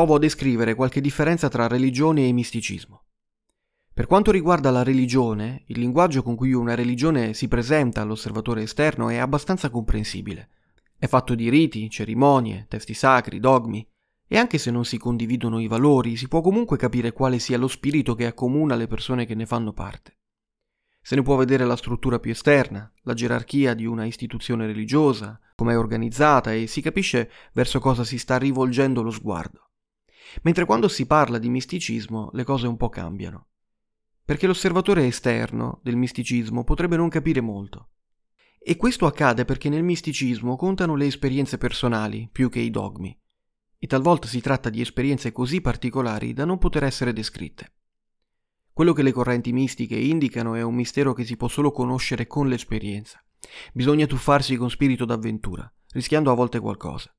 provo a descrivere qualche differenza tra religione e misticismo. Per quanto riguarda la religione, il linguaggio con cui una religione si presenta all'osservatore esterno è abbastanza comprensibile. È fatto di riti, cerimonie, testi sacri, dogmi, e anche se non si condividono i valori, si può comunque capire quale sia lo spirito che accomuna le persone che ne fanno parte. Se ne può vedere la struttura più esterna, la gerarchia di una istituzione religiosa, come è organizzata e si capisce verso cosa si sta rivolgendo lo sguardo. Mentre quando si parla di misticismo le cose un po' cambiano. Perché l'osservatore esterno del misticismo potrebbe non capire molto. E questo accade perché nel misticismo contano le esperienze personali più che i dogmi, e talvolta si tratta di esperienze così particolari da non poter essere descritte. Quello che le correnti mistiche indicano è un mistero che si può solo conoscere con l'esperienza. Bisogna tuffarsi con spirito d'avventura, rischiando a volte qualcosa.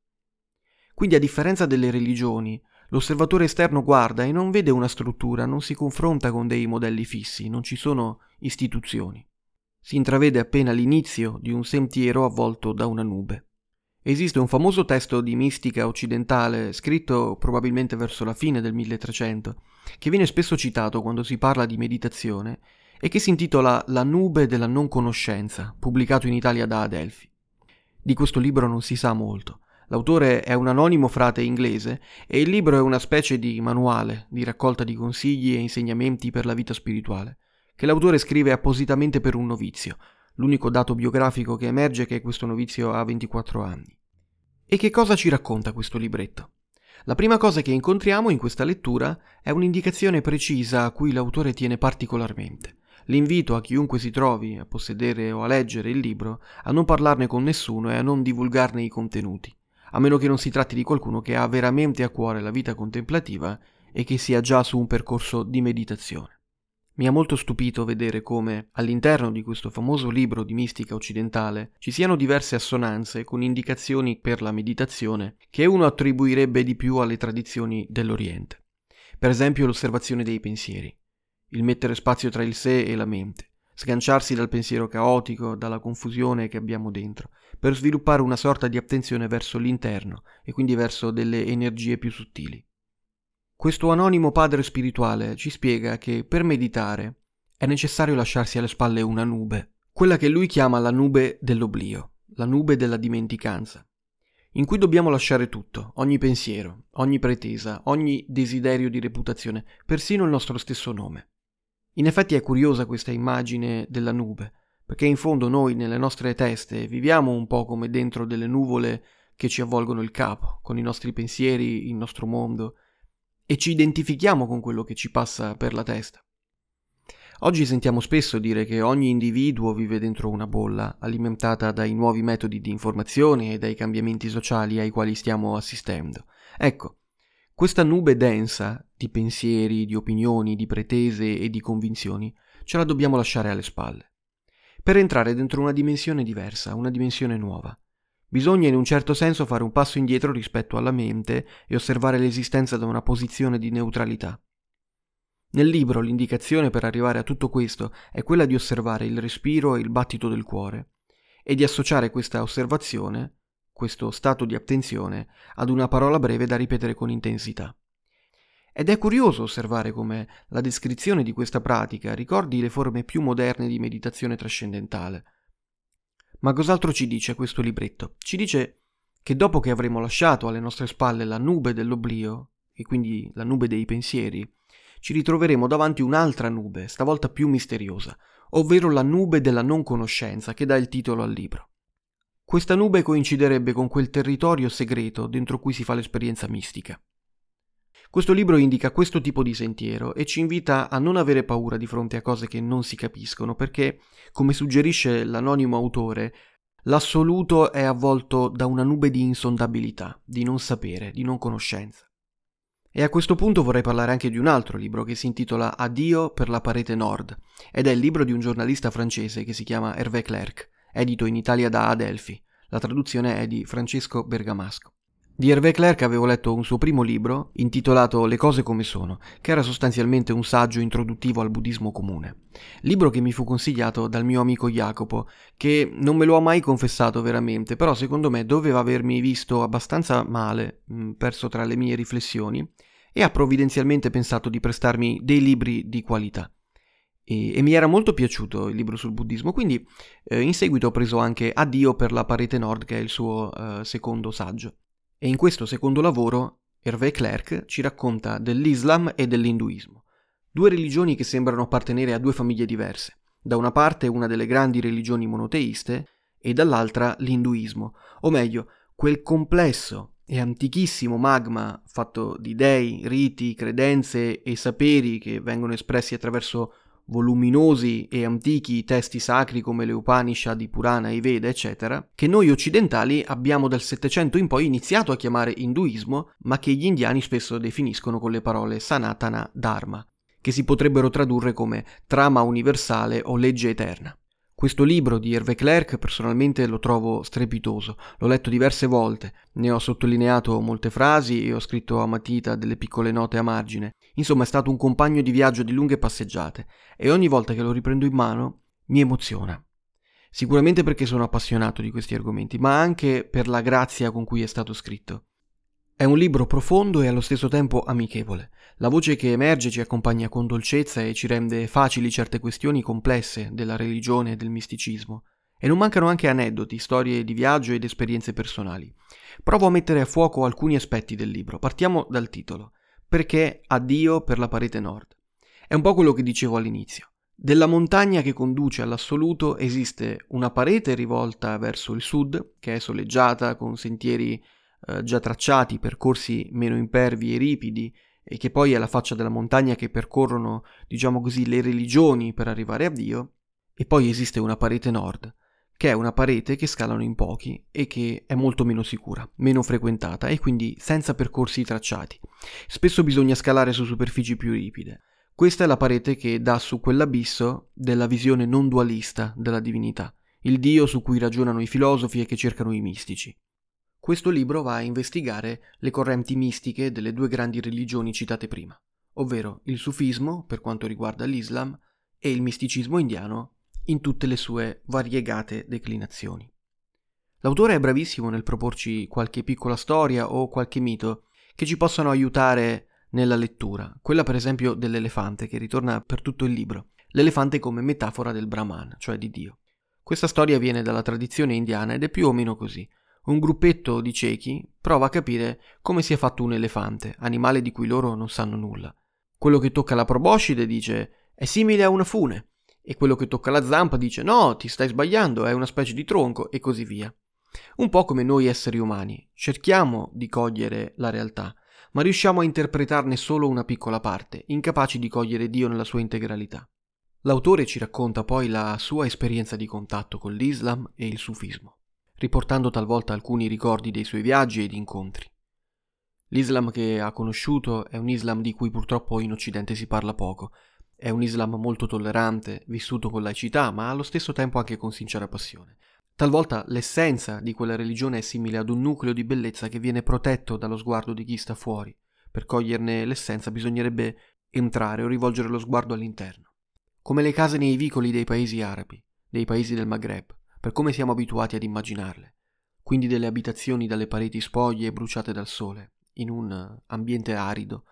Quindi a differenza delle religioni, l'osservatore esterno guarda e non vede una struttura, non si confronta con dei modelli fissi, non ci sono istituzioni. Si intravede appena l'inizio di un sentiero avvolto da una nube. Esiste un famoso testo di mistica occidentale, scritto probabilmente verso la fine del 1300, che viene spesso citato quando si parla di meditazione e che si intitola La nube della non conoscenza, pubblicato in Italia da Adelphi. Di questo libro non si sa molto. L'autore è un anonimo frate inglese e il libro è una specie di manuale, di raccolta di consigli e insegnamenti per la vita spirituale che l'autore scrive appositamente per un novizio. L'unico dato biografico che emerge è che questo novizio ha 24 anni. E che cosa ci racconta questo libretto? La prima cosa che incontriamo in questa lettura è un'indicazione precisa a cui l'autore tiene particolarmente. L'invito a chiunque si trovi a possedere o a leggere il libro a non parlarne con nessuno e a non divulgarne i contenuti, a meno che non si tratti di qualcuno che ha veramente a cuore la vita contemplativa e che sia già su un percorso di meditazione. Mi ha molto stupito vedere come, all'interno di questo famoso libro di mistica occidentale, ci siano diverse assonanze con indicazioni per la meditazione che uno attribuirebbe di più alle tradizioni dell'Oriente. Per esempio l'osservazione dei pensieri, il mettere spazio tra il sé e la mente, sganciarsi dal pensiero caotico, dalla confusione che abbiamo dentro, per sviluppare una sorta di attenzione verso l'interno e quindi verso delle energie più sottili. Questo anonimo padre spirituale ci spiega che per meditare è necessario lasciarsi alle spalle una nube, quella che lui chiama la nube dell'oblio, la nube della dimenticanza, in cui dobbiamo lasciare tutto, ogni pensiero, ogni pretesa, ogni desiderio di reputazione, persino il nostro stesso nome. In effetti è curiosa questa immagine della nube, perché in fondo noi nelle nostre teste viviamo un po' come dentro delle nuvole che ci avvolgono il capo, con i nostri pensieri, il nostro mondo, e ci identifichiamo con quello che ci passa per la testa. Oggi sentiamo spesso dire che ogni individuo vive dentro una bolla, alimentata dai nuovi metodi di informazione e dai cambiamenti sociali ai quali stiamo assistendo. Ecco, questa nube densa di pensieri, di opinioni, di pretese e di convinzioni ce la dobbiamo lasciare alle spalle, per entrare dentro una dimensione diversa, una dimensione nuova, Bisogna in un certo senso fare un passo indietro rispetto alla mente e osservare l'esistenza da una posizione di neutralità. Nel libro l'indicazione per arrivare a tutto questo è quella di osservare il respiro e il battito del cuore e di associare questa osservazione, questo stato di attenzione, ad una parola breve da ripetere con intensità. Ed è curioso osservare come la descrizione di questa pratica ricordi le forme più moderne di meditazione trascendentale, ma cos'altro ci dice questo libretto? Ci dice che dopo che avremo lasciato alle nostre spalle la nube dell'oblio, e quindi la nube dei pensieri, ci ritroveremo davanti un'altra nube, stavolta più misteriosa, ovvero la nube della non conoscenza che dà il titolo al libro. Questa nube coinciderebbe con quel territorio segreto dentro cui si fa l'esperienza mistica. Questo libro indica questo tipo di sentiero e ci invita a non avere paura di fronte a cose che non si capiscono, perché, come suggerisce l'anonimo autore, l'assoluto è avvolto da una nube di insondabilità, di non sapere, di non conoscenza. E a questo punto vorrei parlare anche di un altro libro che si intitola Addio per la parete nord ed è il libro di un giornalista francese che si chiama Hervé Clerc, edito in Italia da Adelphi. La traduzione è di Francesco Bergamasco. Di Hervé Clerc avevo letto un suo primo libro intitolato Le cose come sono, che era sostanzialmente un saggio introduttivo al buddismo comune. Libro che mi fu consigliato dal mio amico Jacopo, che non me lo ha mai confessato veramente, però secondo me doveva avermi visto abbastanza male, perso tra le mie riflessioni, e ha provvidenzialmente pensato di prestarmi dei libri di qualità. E, e mi era molto piaciuto il libro sul buddismo, quindi eh, in seguito ho preso anche Addio per la parete nord, che è il suo eh, secondo saggio. E in questo secondo lavoro Hervé Clerc ci racconta dell'Islam e dell'Induismo, due religioni che sembrano appartenere a due famiglie diverse. Da una parte una delle grandi religioni monoteiste e dall'altra l'Induismo, o meglio, quel complesso e antichissimo magma fatto di dei, riti, credenze e saperi che vengono espressi attraverso voluminosi e antichi testi sacri come le Upanishad, i Purana, i Veda, eccetera, che noi occidentali abbiamo dal Settecento in poi iniziato a chiamare induismo, ma che gli indiani spesso definiscono con le parole Sanatana Dharma, che si potrebbero tradurre come trama universale o legge eterna. Questo libro di Hervé Clerc personalmente lo trovo strepitoso, l'ho letto diverse volte, ne ho sottolineato molte frasi e ho scritto a matita delle piccole note a margine. Insomma è stato un compagno di viaggio di lunghe passeggiate e ogni volta che lo riprendo in mano mi emoziona. Sicuramente perché sono appassionato di questi argomenti, ma anche per la grazia con cui è stato scritto. È un libro profondo e allo stesso tempo amichevole. La voce che emerge ci accompagna con dolcezza e ci rende facili certe questioni complesse della religione e del misticismo. E non mancano anche aneddoti, storie di viaggio ed esperienze personali. Provo a mettere a fuoco alcuni aspetti del libro. Partiamo dal titolo. Perché addio per la parete nord? È un po' quello che dicevo all'inizio. Della montagna che conduce all'assoluto esiste una parete rivolta verso il sud, che è soleggiata, con sentieri eh, già tracciati, percorsi meno impervi e ripidi, e che poi è la faccia della montagna che percorrono, diciamo così, le religioni per arrivare a Dio, e poi esiste una parete nord, che è una parete che scalano in pochi e che è molto meno sicura, meno frequentata e quindi senza percorsi tracciati. Spesso bisogna scalare su superfici più ripide. Questa è la parete che dà su quell'abisso della visione non dualista della divinità, il Dio su cui ragionano i filosofi e che cercano i mistici. Questo libro va a investigare le correnti mistiche delle due grandi religioni citate prima, ovvero il sufismo per quanto riguarda l'Islam e il misticismo indiano in tutte le sue variegate declinazioni. L'autore è bravissimo nel proporci qualche piccola storia o qualche mito che ci possano aiutare nella lettura, quella per esempio dell'elefante che ritorna per tutto il libro, l'elefante come metafora del Brahman, cioè di Dio. Questa storia viene dalla tradizione indiana ed è più o meno così un gruppetto di ciechi prova a capire come si è fatto un elefante, animale di cui loro non sanno nulla. Quello che tocca la proboscide dice è simile a una fune, e quello che tocca la zampa dice no, ti stai sbagliando, è una specie di tronco, e così via. Un po' come noi esseri umani, cerchiamo di cogliere la realtà, ma riusciamo a interpretarne solo una piccola parte, incapaci di cogliere Dio nella sua integralità. L'autore ci racconta poi la sua esperienza di contatto con l'Islam e il sufismo riportando talvolta alcuni ricordi dei suoi viaggi ed incontri. L'Islam che ha conosciuto è un Islam di cui purtroppo in Occidente si parla poco. È un Islam molto tollerante, vissuto con laicità, ma allo stesso tempo anche con sincera passione. Talvolta l'essenza di quella religione è simile ad un nucleo di bellezza che viene protetto dallo sguardo di chi sta fuori. Per coglierne l'essenza bisognerebbe entrare o rivolgere lo sguardo all'interno. Come le case nei vicoli dei paesi arabi, dei paesi del Maghreb per come siamo abituati ad immaginarle, quindi delle abitazioni dalle pareti spoglie e bruciate dal sole, in un ambiente arido,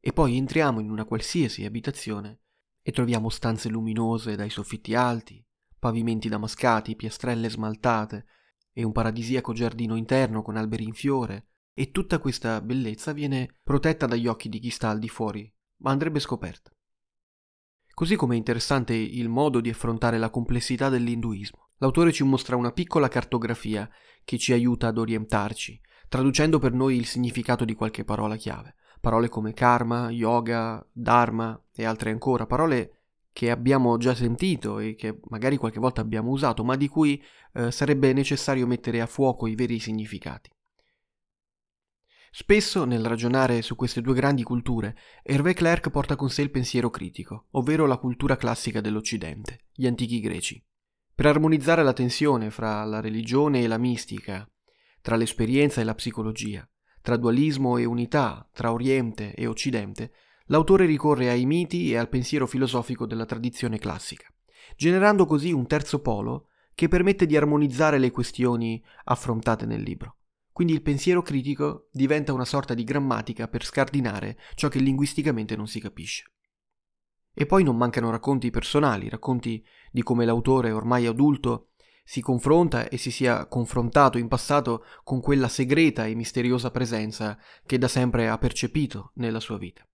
e poi entriamo in una qualsiasi abitazione e troviamo stanze luminose dai soffitti alti, pavimenti damascati, piastrelle smaltate e un paradisiaco giardino interno con alberi in fiore, e tutta questa bellezza viene protetta dagli occhi di chi sta al di fuori, ma andrebbe scoperta. Così come è interessante il modo di affrontare la complessità dell'induismo. L'autore ci mostra una piccola cartografia che ci aiuta ad orientarci, traducendo per noi il significato di qualche parola chiave. Parole come karma, yoga, dharma e altre ancora, parole che abbiamo già sentito e che magari qualche volta abbiamo usato, ma di cui eh, sarebbe necessario mettere a fuoco i veri significati. Spesso nel ragionare su queste due grandi culture, Hervé Clerc porta con sé il pensiero critico, ovvero la cultura classica dell'Occidente, gli antichi greci per armonizzare la tensione fra la religione e la mistica, tra l'esperienza e la psicologia, tra dualismo e unità, tra Oriente e Occidente, l'autore ricorre ai miti e al pensiero filosofico della tradizione classica, generando così un terzo polo che permette di armonizzare le questioni affrontate nel libro. Quindi il pensiero critico diventa una sorta di grammatica per scardinare ciò che linguisticamente non si capisce. E poi non mancano racconti personali, racconti di come l'autore ormai adulto si confronta e si sia confrontato in passato con quella segreta e misteriosa presenza che da sempre ha percepito nella sua vita.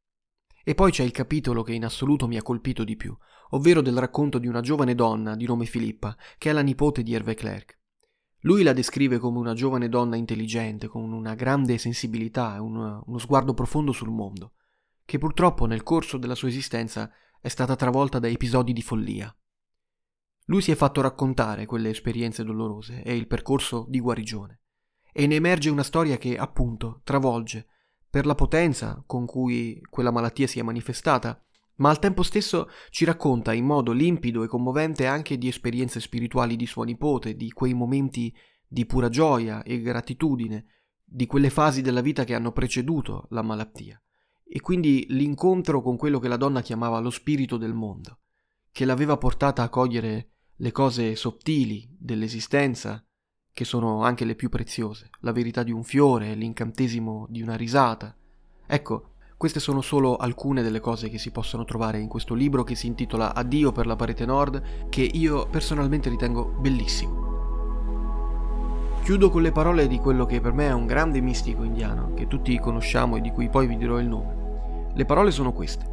E poi c'è il capitolo che in assoluto mi ha colpito di più, ovvero del racconto di una giovane donna di nome Filippa, che è la nipote di Hervé Clerc. Lui la descrive come una giovane donna intelligente, con una grande sensibilità e un, uno sguardo profondo sul mondo, che purtroppo nel corso della sua esistenza è stata travolta da episodi di follia. Lui si è fatto raccontare quelle esperienze dolorose e il percorso di guarigione, e ne emerge una storia che, appunto, travolge, per la potenza con cui quella malattia si è manifestata, ma al tempo stesso ci racconta in modo limpido e commovente anche di esperienze spirituali di sua nipote, di quei momenti di pura gioia e gratitudine, di quelle fasi della vita che hanno preceduto la malattia, e quindi l'incontro con quello che la donna chiamava lo spirito del mondo, che l'aveva portata a cogliere le cose sottili dell'esistenza, che sono anche le più preziose, la verità di un fiore, l'incantesimo di una risata. Ecco, queste sono solo alcune delle cose che si possono trovare in questo libro che si intitola Addio per la parete nord, che io personalmente ritengo bellissimo. Chiudo con le parole di quello che per me è un grande mistico indiano, che tutti conosciamo e di cui poi vi dirò il nome. Le parole sono queste.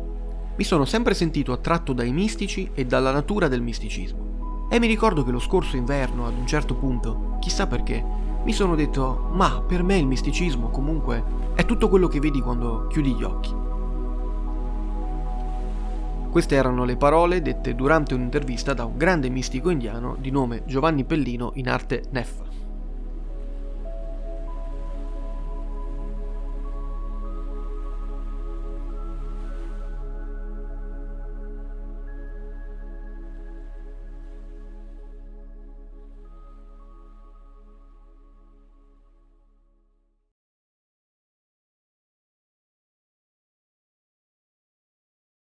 Mi sono sempre sentito attratto dai mistici e dalla natura del misticismo. E mi ricordo che lo scorso inverno, ad un certo punto, chissà perché, mi sono detto, ma per me il misticismo comunque è tutto quello che vedi quando chiudi gli occhi. Queste erano le parole dette durante un'intervista da un grande mistico indiano di nome Giovanni Pellino in arte Neffa.